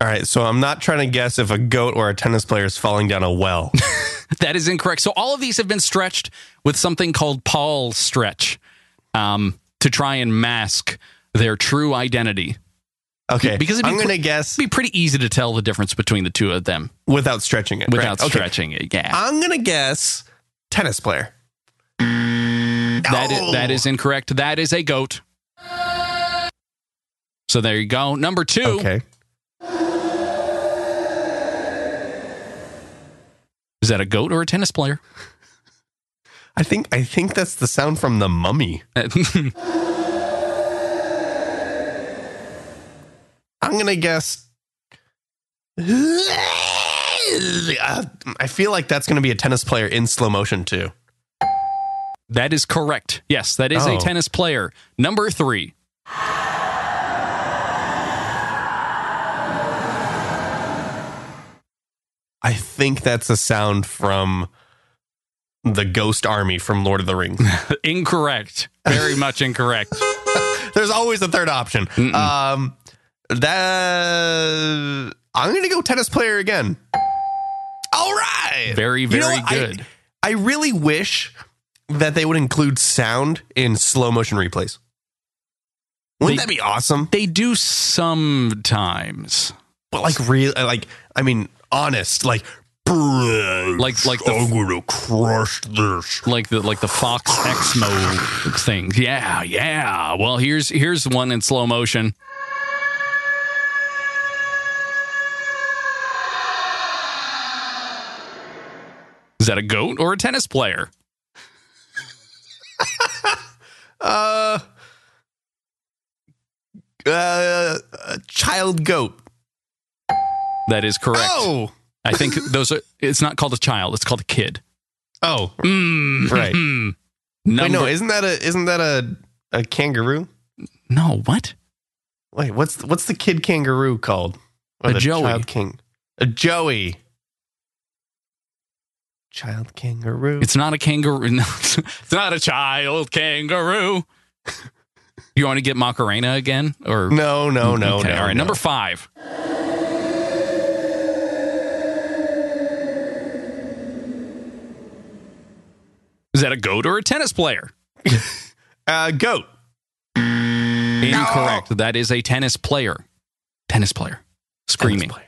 All right, so I'm not trying to guess if a goat or a tennis player is falling down a well. That is incorrect. So all of these have been stretched with something called Paulstretch um, to try and mask their true identity. Okay, Because it'd be I'm going to pre- guess be pretty easy to tell the difference between the two of them without stretching it. without right? Okay. stretching it. Yeah. I'm going to guess tennis player. That is, that is incorrect. That is a goat. So there you go. Number two. Okay. Is that a goat or a tennis player? I think I think that's the sound from the mummy. I'm gonna guess. I feel like that's gonna be a tennis player in slow motion too. that is correct. Yes, that is a Oh. tennis player. Number three. I think that's a sound from the Ghost Army from Lord of the Rings. Incorrect. Very much incorrect. There's always a third option. Um, that I'm gonna go tennis player again. All right. Very, You know very? I- good. I, really wish that they would include sound in slow motion replays. Wouldn't They- that be awesome? They do sometimes. But like real, like I mean, honest, like. Like- like the- I'm gonna crush this. like the like the Fox Exmo thing. Yeah, yeah. Well, here's here's one in slow motion. Is that a goat or a tennis player? Uh, uh, a child goat. That is correct. Oh, I think those are. It's not called a child. It's called a kid. oh, Mm. right. Hmm. Wait, no, isn't that a isn't that a a kangaroo? no. What? Wait, what's what's the kid kangaroo called? Or A the joey. Child king. A joey. Child kangaroo. It's not a kangaroo. No, it's not a child kangaroo. You want to get Macarena again, or no, no, no, Okay, no. all right. no. Number five. Is that a goat or a tennis player? uh, goat. Incorrect. That is a tennis player. Tennis player. Screaming. Tennis player.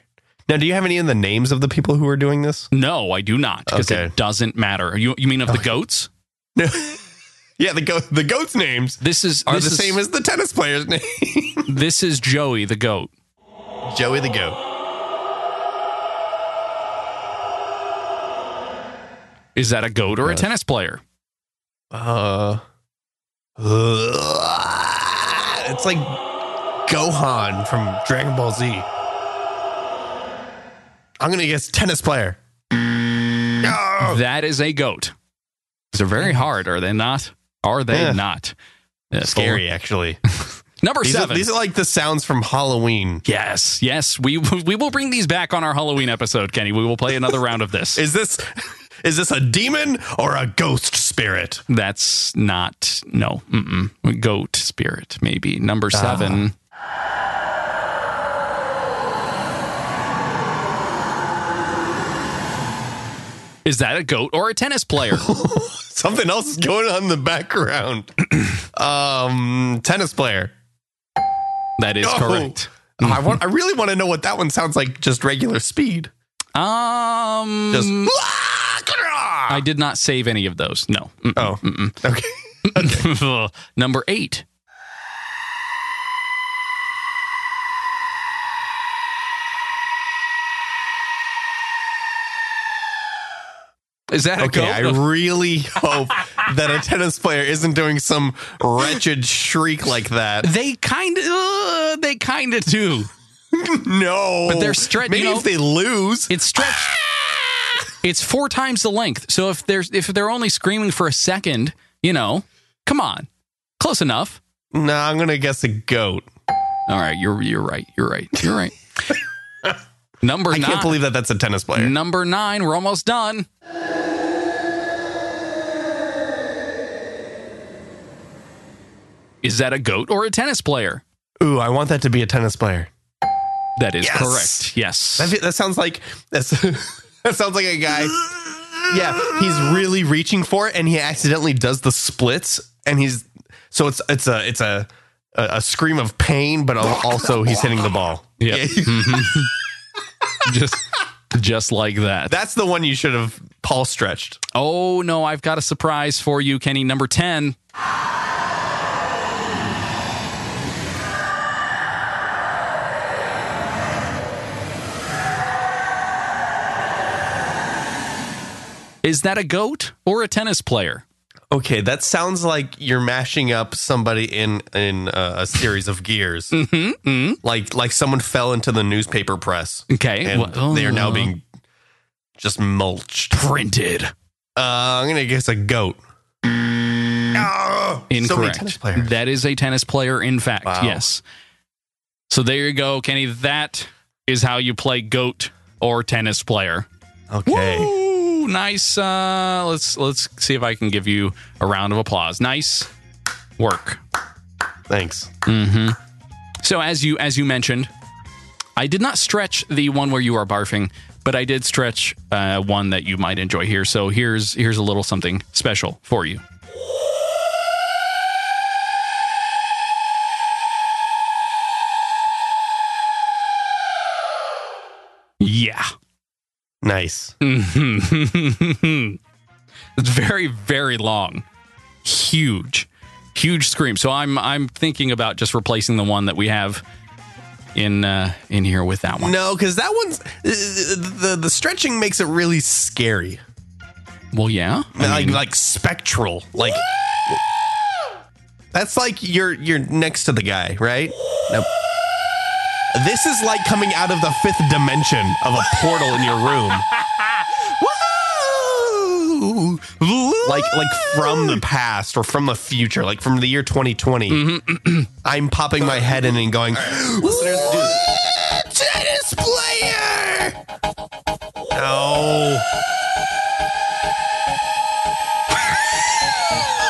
Now, do you have any of the names of the people who are doing this? No, I do not because Okay. it doesn't matter. You you mean of the goats? No. yeah, the goat the goats' names This is are this the is, same as the tennis player's name. this is Joey the goat. Joey the goat. Is that a goat or a tennis player? Uh, it's like Gohan from Dragon Ball Z. I'm gonna guess tennis player. No. That is a goat. These are very hard, are they not? Are they Yeah. not? Scary, actually. Number These are, seven. these are like the sounds from Halloween. yes, yes. We we will bring these back on our Halloween episode, Kenny. We will play another round of this. Is this is this a demon or a ghost spirit? That's not no. Mm-mm. Goat spirit, maybe. Number seven. Is that a goat or a tennis player? Something else is going on in the background. um, tennis player. that is Oh. correct. I want. I really want to know what that one sounds like. Just regular speed. Um, Just. I did not save any of those. No. Mm-mm. oh. Okay. okay. Number eight. Is that a Okay. I really hope that a tennis player isn't doing some wretched shriek like that. they kind of, uh, they kind of do. No, But they're stretch- Maybe you know- if they lose, It's stretched. It's four times the length. So if there's if they're only screaming for a second, you know, come on, close enough. no, I'm gonna guess a goat. All right, you're you're right. You're right. You're right. Number I nine. can't believe that that's a tennis player. Number nine. We're almost done. Is that a goat or a tennis player? Ooh, I want that to be a tennis player. That is Yes. correct. Yes. That, that sounds like that's, that sounds like a guy. Yeah, he's really reaching for it, and he accidentally does the splits, and he's so it's it's a it's a a, a scream of pain, but also he's hitting the ball. Yeah. Mm-hmm. just just like that. that's the one you should have Paul stretched. Oh no, I've got a surprise for you, Kenny. Number 10. Is that a goat or a tennis player? Okay, that sounds like you're mashing up somebody in in uh, a series of gears. mm-hmm, Like like someone fell into the newspaper press. Okay. and well, they are now being just mulched. printed. Uh, I'm gonna guess a goat. Oh, so many Incorrect. tennis players. That is a tennis player, in fact. Wow. Yes. So there you go, Kenny. That is how you play goat or tennis player. okay. Ooh, nice. Uh, let's let's see if I can give you a round of applause. Nice work. Thanks. Mm-hmm. So as you as you mentioned, I did not stretch the one where you are barfing, but I did stretch uh, one that you might enjoy here. So here's here's a little something special for you. Nice. it's very very long huge huge scream so i'm i'm thinking about just replacing the one that we have in uh in here with that one No, because that one's the the stretching makes it really scary. well yeah I like mean, like spectral. Like that's like you're you're next to the guy, right? Nope. This is like coming out of the fifth dimension of a portal in your room. like like from the past or from the future, like from the year 2020. Mm-hmm. I'm popping my head in and going, listeners, dude, tennis player. No.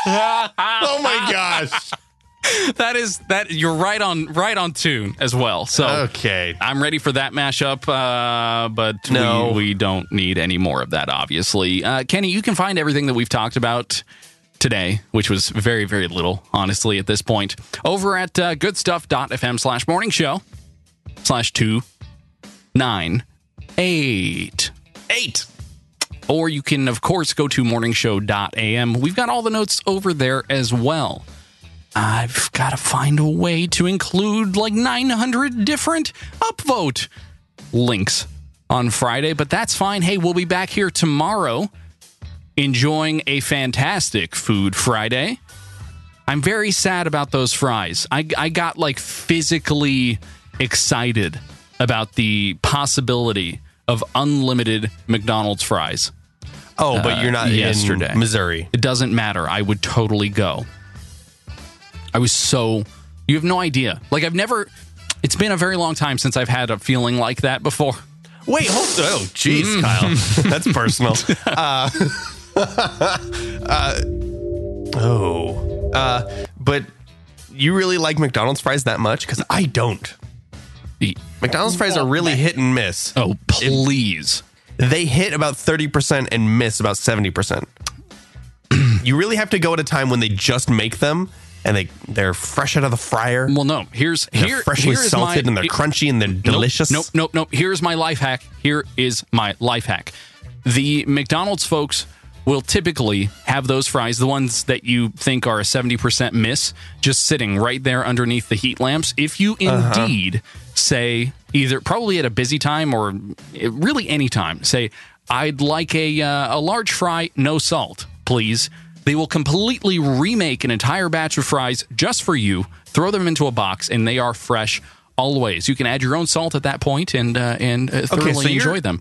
oh my gosh. that is that you're right on right on tune as well so Okay. I'm ready for that mashup, uh, but No. we, we don't need any more of that, obviously. Uh, Kenny, you can find everything that we've talked about today, which was very, very little, honestly, at this point, over at uh, goodstuff.fm slash morning show slash two nine eight. Eight. Or you can, of course, go to morningshow.am. We've got all the notes over there as well. I've got to find a way to include like 900 different upvote links on Friday, but that's fine. Hey, we'll be back here tomorrow enjoying a fantastic Food Friday. I'm very sad about those fries. I, I got like physically excited about the possibility of unlimited McDonald's fries. Oh, but you're not Uh, yesterday. Missouri. It doesn't matter. I would totally go. I was so. You have no idea. Like, I've never. It's been a very long time since I've had a feeling like that before. Wait, hold on. Oh, jeez, Mm. Kyle. That's personal. Uh, uh, oh. Uh, but you really like McDonald's fries that much? Because I don't. The- McDonald's fries are really hit and miss. Oh, please. They hit about 30% and miss about 70%. you really have to go at a time when they just make them and they, they're fresh out of the fryer. Well, no. Here's They're here. freshly here salted my, and they're crunchy and they're delicious. Nope, nope, nope. Here's my life hack. Here is my life hack. The McDonald's folks will typically have those fries, the ones that you think are a 70% miss, just sitting right there underneath the heat lamps. If you Uh-huh. indeed say, either probably at a busy time or really any time, say, I'd like a, uh, a large fry, no salt, please. They will completely remake an entire batch of fries just for you, throw them into a box, and they are fresh always. You can add your own salt at that point and uh, and uh, thoroughly so enjoy them.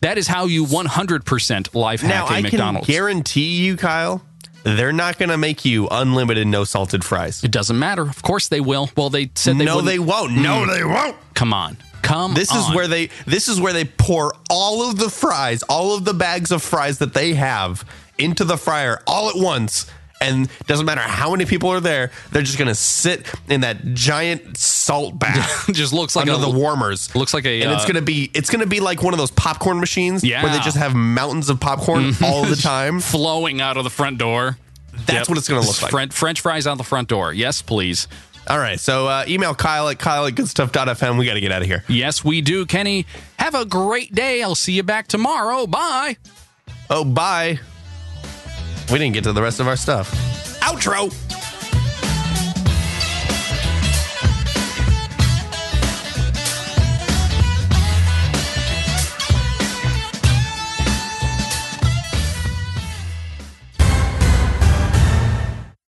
That is how you 100% life Now, hack a I McDonald's. can guarantee you, Kyle, they're not going to make you unlimited no salted fries. it doesn't matter. Of course they will. Well, they said they no, wouldn't. they won't. No, they won't. Come on. Come This is where they this is where they pour all of the fries, all of the bags of fries that they have into the fryer all at once. And doesn't matter how many people are there, they're just gonna sit in that giant salt bath just looks like under a the warmers. looks like a and uh, it's gonna be it's gonna be like one of those popcorn machines where they just have mountains of popcorn all the time. flowing out of the front door. That's what it's gonna look like. French, French fries out the front door. Yes, please. All right, so uh, email Kyle at Kyle at goodstuff.fm. We got to get out of here. Yes, we do, Kenny. Have a great day. I'll see you back tomorrow. Bye. Oh, bye. We didn't get to the rest of our stuff. Outro.